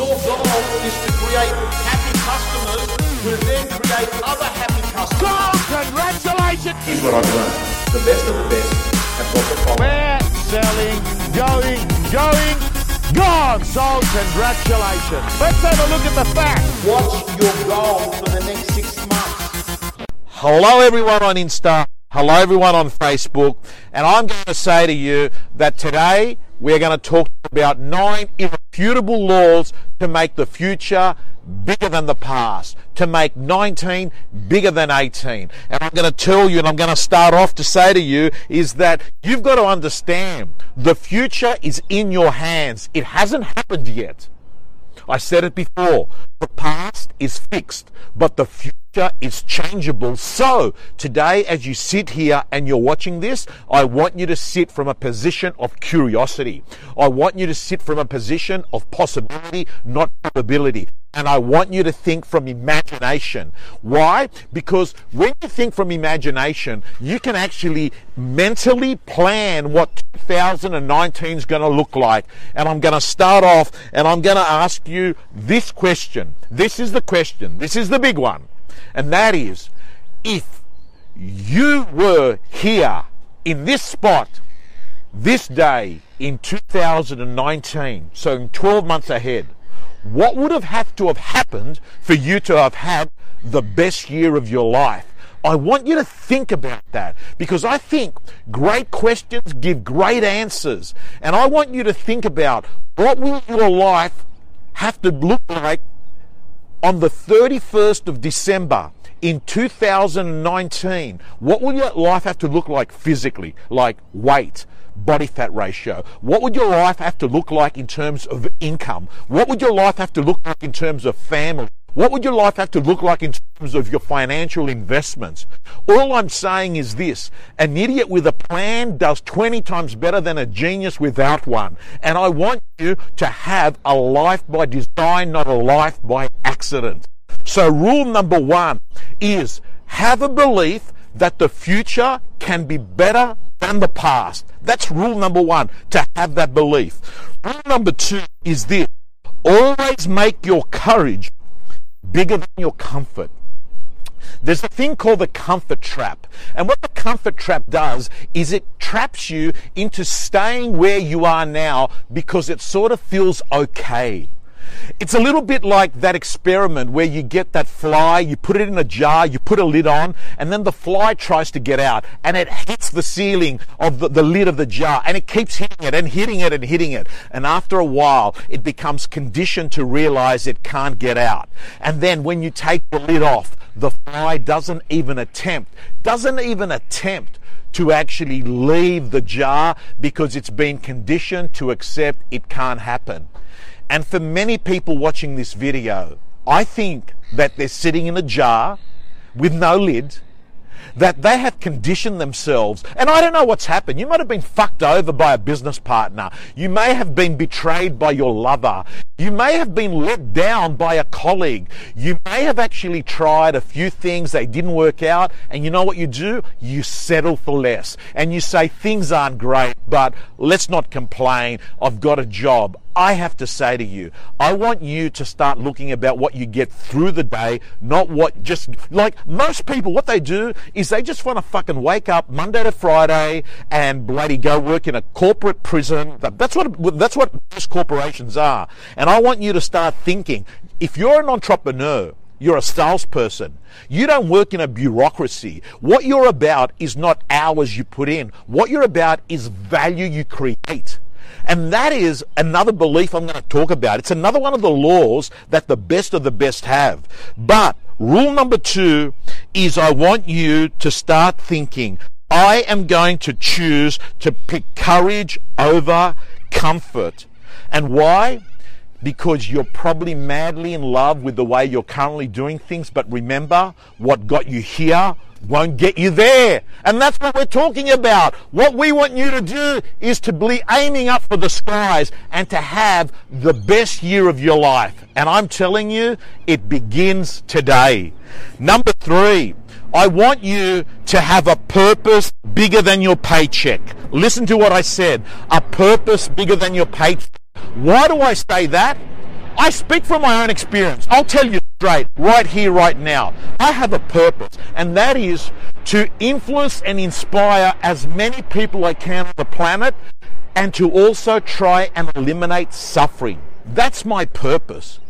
Your goal is to create happy customers who then create other happy customers. Congratulations! Here's what I've learned. The best of the best have got the following. We're selling, going, going, gone. So Congratulations. Let's have a look at the facts. What's your goal for the next six months? Hello, everyone on Insta. Hello, everyone on Facebook. And I'm going to say to you that today we're going to talk about nine irrefutable laws to make the future bigger than the past, to make 19 bigger than 18. And I'm going to tell you, and I'm going to start off to say to you, is that you've got to understand the future is in your hands. It hasn't happened yet. I said it before. The past is fixed, but the future is changeable. So, today, as you sit here and you're watching this, I want you to sit from a position of curiosity. I want you to sit from a position of possibility, not probability. And I want you to think from imagination. Why? Because when you think from imagination, you can actually mentally plan what 2019 is going to look like. And I'm going to start off and I'm going to ask you this question. This is the question. This is the big one. And that is, if you were here in this spot this day in 2019, so in 12 months ahead, what would have had to have happened for you to have had the best year of your life? I want you to think about that because I think great questions give great answers. And I want you to think about what will your life have to look like on the 31st of December in 2019? What will your life have to look like physically? Like weight, body fat ratio? What would your life have to look like in terms of income? What would your life have to look like in terms of family? What would your life have to look like in terms of your financial investments? All I'm saying is this an idiot with a plan does 20 times better than a genius without one. And I want you to have a life by design, not a life by accident. So, rule number one is have a belief that the future can be better than the past. That's rule number one, to have that belief. Rule number two is this always make your courage bigger than your comfort. There's a thing called the comfort trap. And what the comfort trap does is it traps you into staying where you are now because it sort of feels okay. It's a little bit like that experiment where you get that fly, you put it in a jar, you put a lid on, and then the fly tries to get out and it hits the ceiling of the, the lid of the jar and it keeps hitting it and hitting it and hitting it. And after a while, it becomes conditioned to realize it can't get out. And then when you take the lid off, the fly doesn't even attempt, doesn't even attempt to actually leave the jar because it's been conditioned to accept it can't happen. And for many people watching this video, I think that they're sitting in a jar with no lid, that they have conditioned themselves. And I don't know what's happened. You might have been fucked over by a business partner. You may have been betrayed by your lover. You may have been let down by a colleague. You may have actually tried a few things, they didn't work out. And you know what you do? You settle for less. And you say, things aren't great, but let's not complain. I've got a job. I have to say to you, I want you to start looking about what you get through the day, not what just like most people, what they do is they just want to fucking wake up Monday to Friday and bloody go work in a corporate prison. That's what that's what most corporations are. And I want you to start thinking, if you're an entrepreneur, you're a salesperson. You don't work in a bureaucracy. What you're about is not hours you put in. What you're about is value you create. And that is another belief I'm going to talk about. It's another one of the laws that the best of the best have. But rule number two is I want you to start thinking, I am going to choose to pick courage over comfort. And why? Because you're probably madly in love with the way you're currently doing things. But remember, what got you here won't get you there. And that's what we're talking about. What we want you to do is to be aiming up for the skies and to have the best year of your life. And I'm telling you, it begins today. Number three, I want you to have a purpose bigger than your paycheck. Listen to what I said. A purpose bigger than your paycheck. Why do I say that? I speak from my own experience. I'll tell you straight, right here, right now. I have a purpose, and that is to influence and inspire as many people I can on the planet and to also try and eliminate suffering. That's my purpose.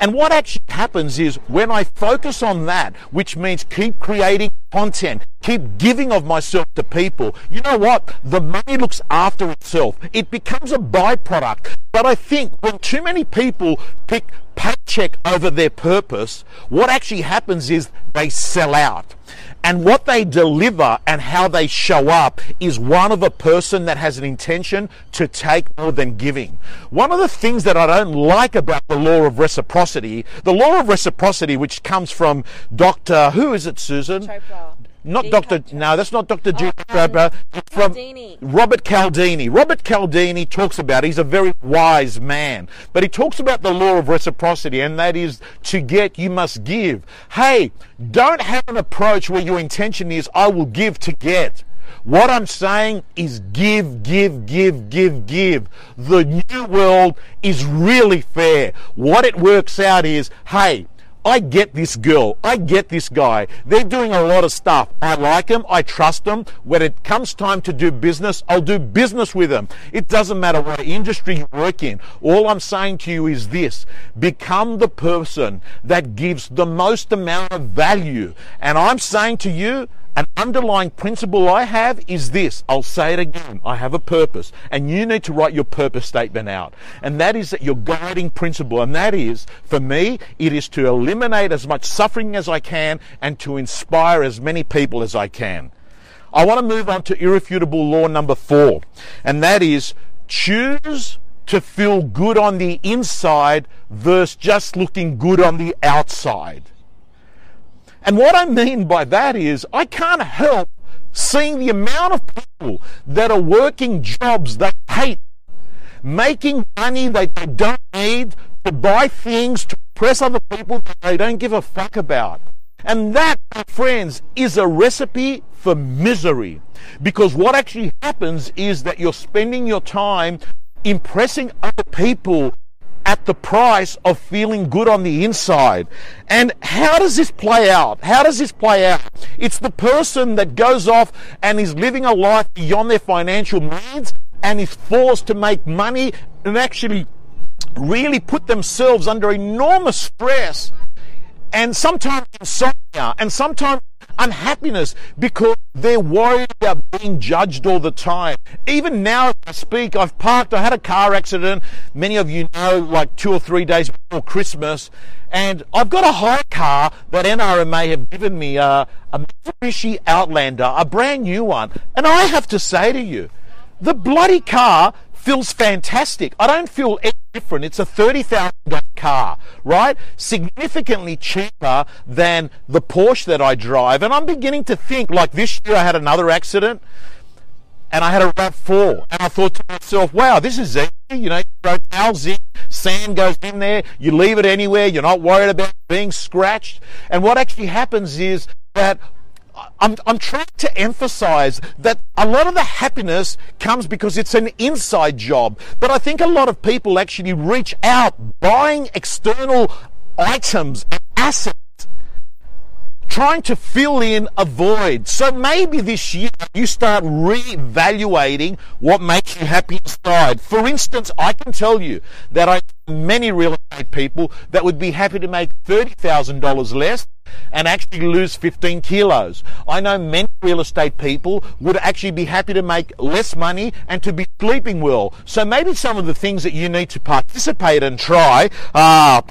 And what actually happens is when I focus on that, which means keep creating content, keep giving of myself to people, you know what? The money looks after itself. It becomes a byproduct. But I think when too many people pick paycheck over their purpose, what actually happens is they sell out. And what they deliver and how they show up is one of a person that has an intention to take more than giving. One of the things that I don't like about the law of reciprocity, the law of reciprocity, which comes from Dr. Who is it, Susan? Chopra. Not Dr. No, that's not Dr. G. um, Chopra. From. Robert Cialdini. Robert Cialdini talks about, he's a very wise man, but he talks about the law of reciprocity, and that is to get, you must give. Hey, don't have an approach where your intention is, I will give to get. What I'm saying is give, give, give, give, give. The new world is really fair. What it works out is, hey, I get this girl. I get this guy. They're doing a lot of stuff. I like them. I trust them. When it comes time to do business, I'll do business with them. It doesn't matter what industry you work in. All I'm saying to you is this. Become the person that gives the most amount of value. And I'm saying to you, an underlying principle I have is this. I'll say it again. I have a purpose. And you need to write your purpose statement out. And that is that your guiding principle. And that is, for me, it is to eliminate as much suffering as I can and to inspire as many people as I can. I want to move on to irrefutable law number four. And that is choose to feel good on the inside versus just looking good on the outside. And what I mean by that is I can't help seeing the amount of people that are working jobs they hate, making money that they don't need to buy things to impress other people that they don't give a fuck about. And that, my friends, is a recipe for misery. Because what actually happens is that you're spending your time impressing other people at the price of feeling good on the inside. And how does this play out? How does this play out? It's the person that goes off and is living a life beyond their financial means and is forced to make money and actually really put themselves under enormous stress and sometimes insomnia and sometimes unhappiness because they're worried about being judged all the time. Even now, as I speak, I've parked, I had a car accident, many of you know, like two or three days before Christmas, and I've got a hire car that NRMA have given me, uh, a Mitsubishi Outlander, a brand new one, and I have to say to you, the bloody car feels fantastic. I don't feel any different. It's a $30,000 car, right? Significantly cheaper than the Porsche that I drive. And I'm beginning to think, like this year I had another accident and I had a RAV4 and I thought to myself, wow, this is easy. You know, you in, sand goes in there, you leave it anywhere, you're not worried about being scratched. And what actually happens is that I'm, I'm trying to emphasize that a lot of the happiness comes because it's an inside job. But I think a lot of people actually reach out buying external items and assets trying to fill in a void. So maybe this year you start re-evaluating what makes you happy inside. For instance, I can tell you that I many real estate people that would be happy to make $30,000 less and actually lose 15 kilos. I know many real estate people would actually be happy to make less money and to be sleeping well. So maybe some of the things that you need to participate and try are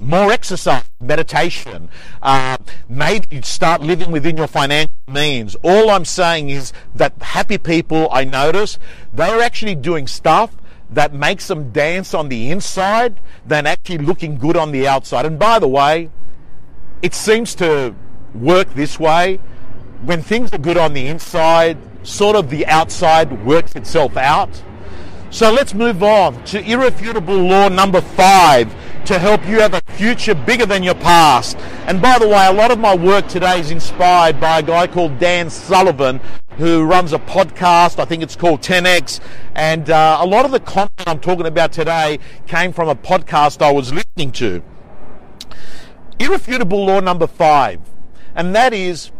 more exercise, meditation, uh, maybe start living within your financial means. All I'm saying is that happy people I notice, they're actually doing stuff that makes them dance on the inside than actually looking good on the outside. And by the way, it seems to work this way. When things are good on the inside, sort of the outside works itself out. So let's move on to irrefutable law number five. To help you have a future bigger than your past. And by the way, a lot of my work today is inspired by a guy called Dan Sullivan who runs a podcast. I think it's called 10X. And uh, a lot of the content I'm talking about today came from a podcast I was listening to. Irrefutable law number five, and that is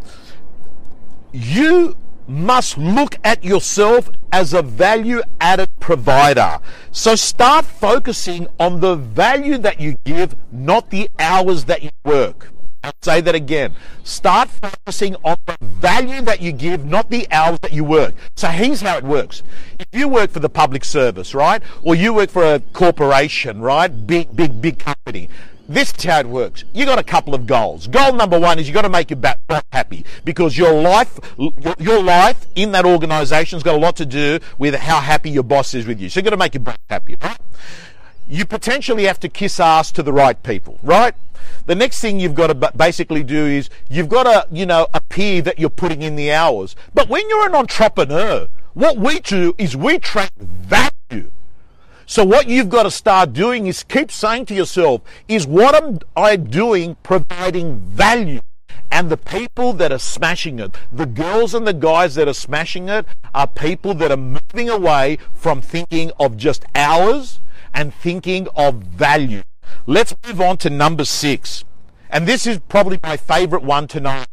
you must look at yourself as a value added provider. So start focusing on the value that you give, not the hours that you work. I'll say that again. Start focusing on the value that you give, not the hours that you work. So here's how it works. If you work for the public service, right? Or you work for a corporation, right? Big, big, big company. This is how it works. You got a couple of goals. Goal number one is you got to make your boss happy because your life, your life in that organization's got a lot to do with how happy your boss is with you. So you got to make your boss happy? You potentially have to kiss ass to the right people, right? The next thing you've got to basically do is you've got to, you know, appear that you're putting in the hours. But when you're an entrepreneur, what we do is we track value. So what you've got to start doing is keep saying to yourself, is what am I doing providing value? And the people that are smashing it, the girls and the guys that are smashing it, are people that are moving away from thinking of just hours and thinking of value. Let's move on to number six. And this is probably my favorite one tonight.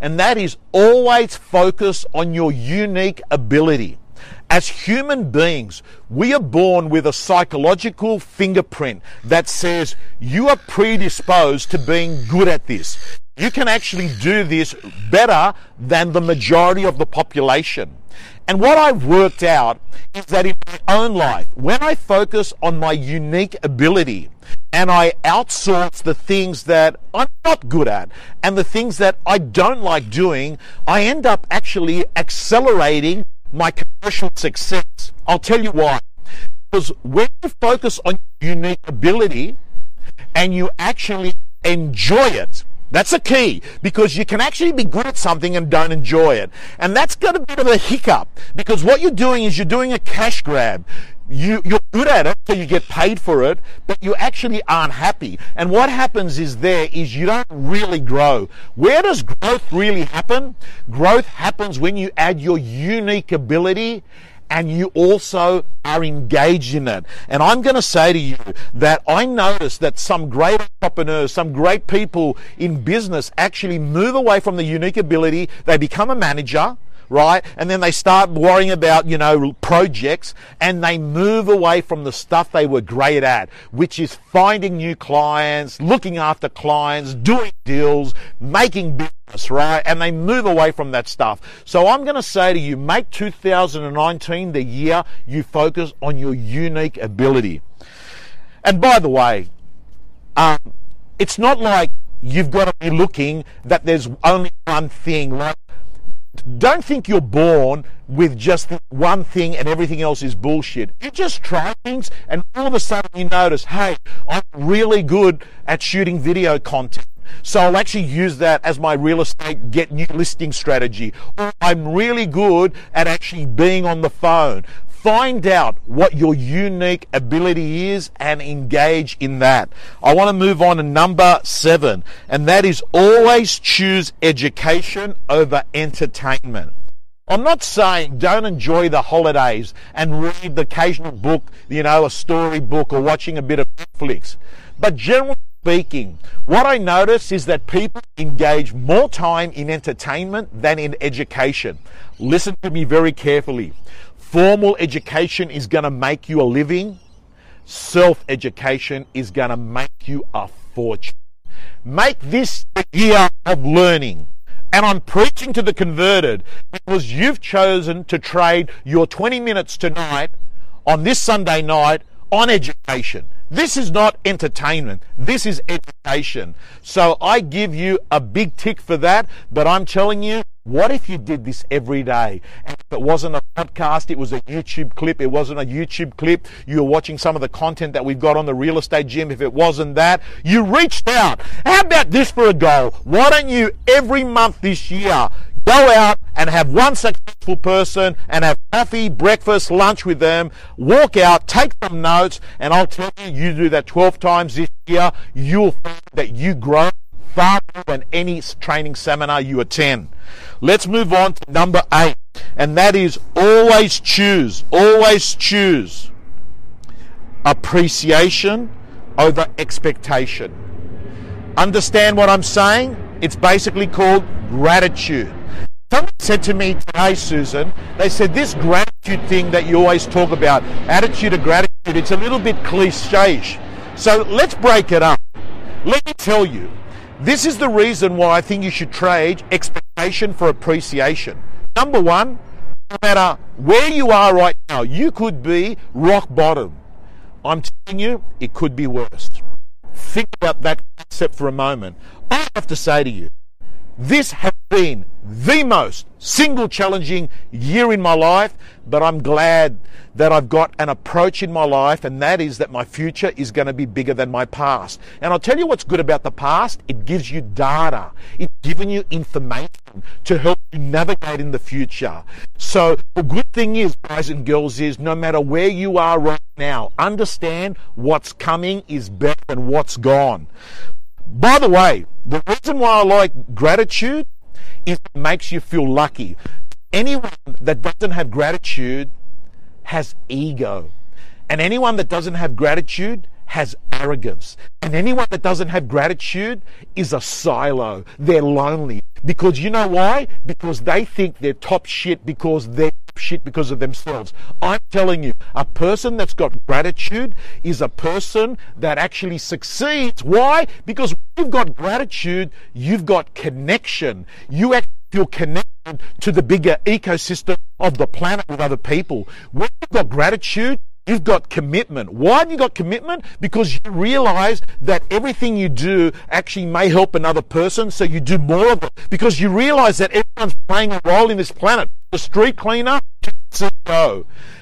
And that is always focus on your unique ability. As human beings, we are born with a psychological fingerprint that says you are predisposed to being good at this. You can actually do this better than the majority of the population. And what I've worked out is that in my own life, when I focus on my unique ability and I outsource the things that I'm not good at and the things that I don't like doing, I end up actually accelerating my commercial success. I'll tell you why. Because when you focus on your unique ability and you actually enjoy it, that's a key because you can actually be good at something and don't enjoy it. And that's got a bit of a hiccup because what you're doing is you're doing a cash grab you, you're good at it, so you get paid for it, but you actually aren't happy. And what happens is there is you don't really grow. Where does growth really happen? Growth happens when you add your unique ability and you also are engaged in it. And I'm going to say to you that I noticed that some great entrepreneurs, some great people in business actually move away from the unique ability. They become a manager right? And then they start worrying about, you know, projects and they move away from the stuff they were great at, which is finding new clients, looking after clients, doing deals, making business, right? And they move away from that stuff. So I'm going to say to you, make 2019 the year you focus on your unique ability. And by the way, um, it's not like you've got to be looking that there's only one thing. Like don't think you're born with just one thing and everything else is bullshit. You just try things and all of a sudden you notice, hey, I'm really good at shooting video content. So I'll actually use that as my real estate get new listing strategy. Or I'm really good at actually being on the phone. Find out what your unique ability is and engage in that. I want to move on to number seven, and that is always choose education over entertainment. I'm not saying don't enjoy the holidays and read the occasional book, you know, a story book or watching a bit of Netflix. But generally speaking, what I notice is that people engage more time in entertainment than in education. Listen to me very carefully formal education is going to make you a living, self education is going to make you a fortune. Make this year of learning. And I'm preaching to the converted because you've chosen to trade your 20 minutes tonight on this Sunday night on education. This is not entertainment. This is education. So I give you a big tick for that, but I'm telling you, what if you did this every day? And if it wasn't a podcast, it was a YouTube clip. It wasn't a YouTube clip. You were watching some of the content that we've got on the real estate gym. If it wasn't that, you reached out. How about this for a goal? Why don't you every month this year Go out and have one successful person and have coffee, breakfast, lunch with them. Walk out, take some notes, and I'll tell you, you do that 12 times this year, you'll find that you grow far more than any training seminar you attend. Let's move on to number eight, and that is always choose, always choose appreciation over expectation. Understand what I'm saying? It's basically called gratitude. Someone said to me today, Susan, they said this gratitude thing that you always talk about, attitude of gratitude, it's a little bit cliche. So let's break it up. Let me tell you, this is the reason why I think you should trade expectation for appreciation. Number one, no matter where you are right now, you could be rock bottom. I'm telling you, it could be worse. Think about that concept for a moment. I have to say to you, this has been the most single challenging year in my life, but I'm glad that I've got an approach in my life, and that is that my future is going to be bigger than my past. And I'll tell you what's good about the past it gives you data, it's given you information to help you navigate in the future. So, the good thing is, guys and girls, is no matter where you are right now, understand what's coming is better than what's gone. By the way, the reason why I like gratitude is it makes you feel lucky. Anyone that doesn't have gratitude has ego. And anyone that doesn't have gratitude has arrogance. And anyone that doesn't have gratitude is a silo. They're lonely. Because you know why? Because they think they're top shit because they're shit because of themselves. I'm telling you, a person that's got gratitude is a person that actually succeeds. Why? Because you've got gratitude, you've got connection. You actually feel connected to the bigger ecosystem of the planet with other people. When you've got gratitude, You've got commitment. Why have you got commitment? Because you realize that everything you do actually may help another person, so you do more of it. Because you realize that everyone's playing a role in this planet. The street cleaner.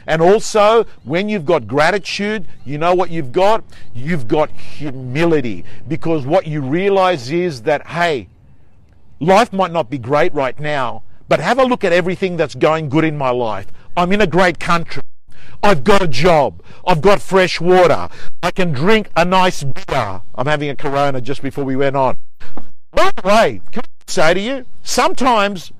And also, when you've got gratitude, you know what you've got? You've got humility. Because what you realize is that, hey, life might not be great right now, but have a look at everything that's going good in my life. I'm in a great country. I've got a job. I've got fresh water. I can drink a nice beer. I'm having a Corona just before we went on. By the way, can I say to you, sometimes,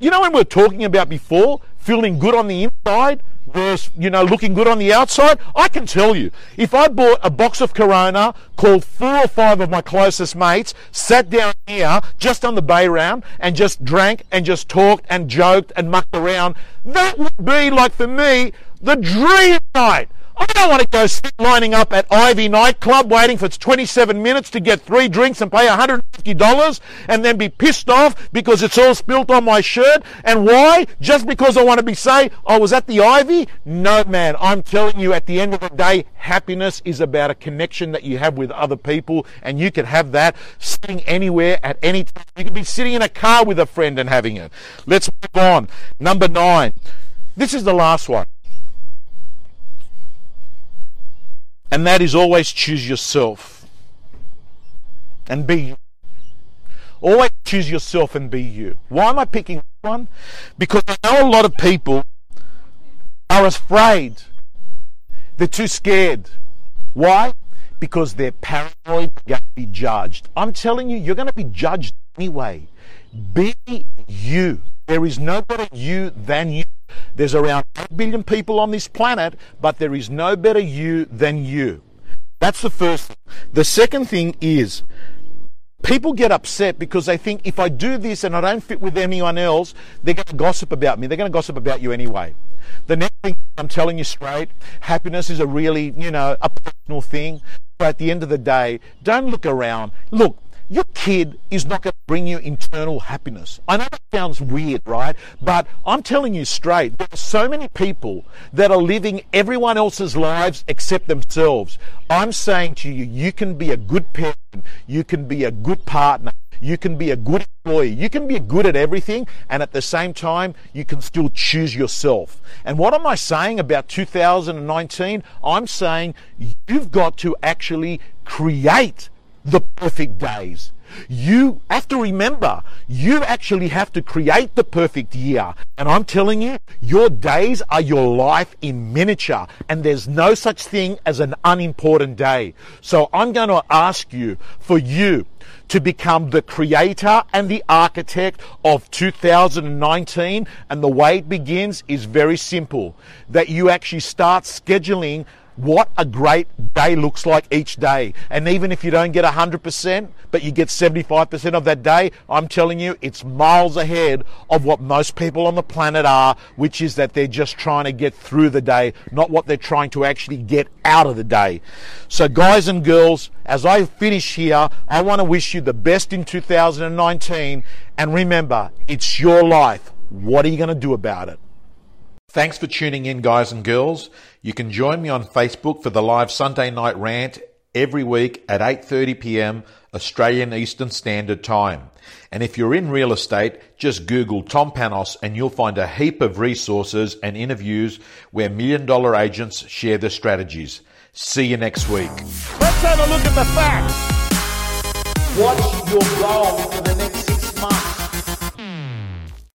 you know when we are talking about before, feeling good on the inside versus, you know, looking good on the outside? I can tell you, if I bought a box of Corona, called four or five of my closest mates, sat down here just on the bay round and just drank and just talked and joked and mucked around, that would be like for me, the dream night. I don't want to go lining up at Ivy nightclub waiting for 27 minutes to get three drinks and pay $150 and then be pissed off because it's all spilt on my shirt. And why? Just because I want to be say I was at the Ivy? No, man. I'm telling you, at the end of the day, happiness is about a connection that you have with other people, and you can have that sitting anywhere at any time. You can be sitting in a car with a friend and having it. Let's move on. Number nine. This is the last one. And that is always choose yourself and be you. Always choose yourself and be you. Why am I picking one? Because I know a lot of people are afraid. They're too scared. Why? Because they're paranoid Going to be judged. I'm telling you, you're going to be judged anyway. Be you. There is no better you than you. There's around 8 billion people on this planet, but there is no better you than you. That's the first. The second thing is people get upset because they think if I do this and I don't fit with anyone else, they're going to gossip about me. They're going to gossip about you anyway. The next thing I'm telling you straight, happiness is a really, you know, a personal thing. But at the end of the day, don't look around. Look, your kid is not going to bring you internal happiness. I know that sounds weird, right? But I'm telling you straight, there are so many people that are living everyone else's lives except themselves. I'm saying to you, you can be a good parent, you can be a good partner, you can be a good employee, you can be good at everything, and at the same time, you can still choose yourself. And what am I saying about 2019? I'm saying you've got to actually create the perfect days. You have to remember, you actually have to create the perfect year. And I'm telling you, your days are your life in miniature, and there's no such thing as an unimportant day. So I'm going to ask you for you to become the creator and the architect of 2019. And the way it begins is very simple that you actually start scheduling what a great day looks like each day. And even if you don't get 100%, but you get 75% of that day, I'm telling you, it's miles ahead of what most people on the planet are, which is that they're just trying to get through the day, not what they're trying to actually get out of the day. So, guys and girls, as I finish here, I want to wish you the best in 2019. And remember, it's your life. What are you going to do about it? Thanks for tuning in, guys and girls. You can join me on Facebook for the live Sunday night rant every week at 8:30 p.m. Australian Eastern Standard Time. And if you're in real estate, just Google Tom Panos and you'll find a heap of resources and interviews where million dollar agents share their strategies. See you next week. Let's have a look at the facts. What's your goal for the next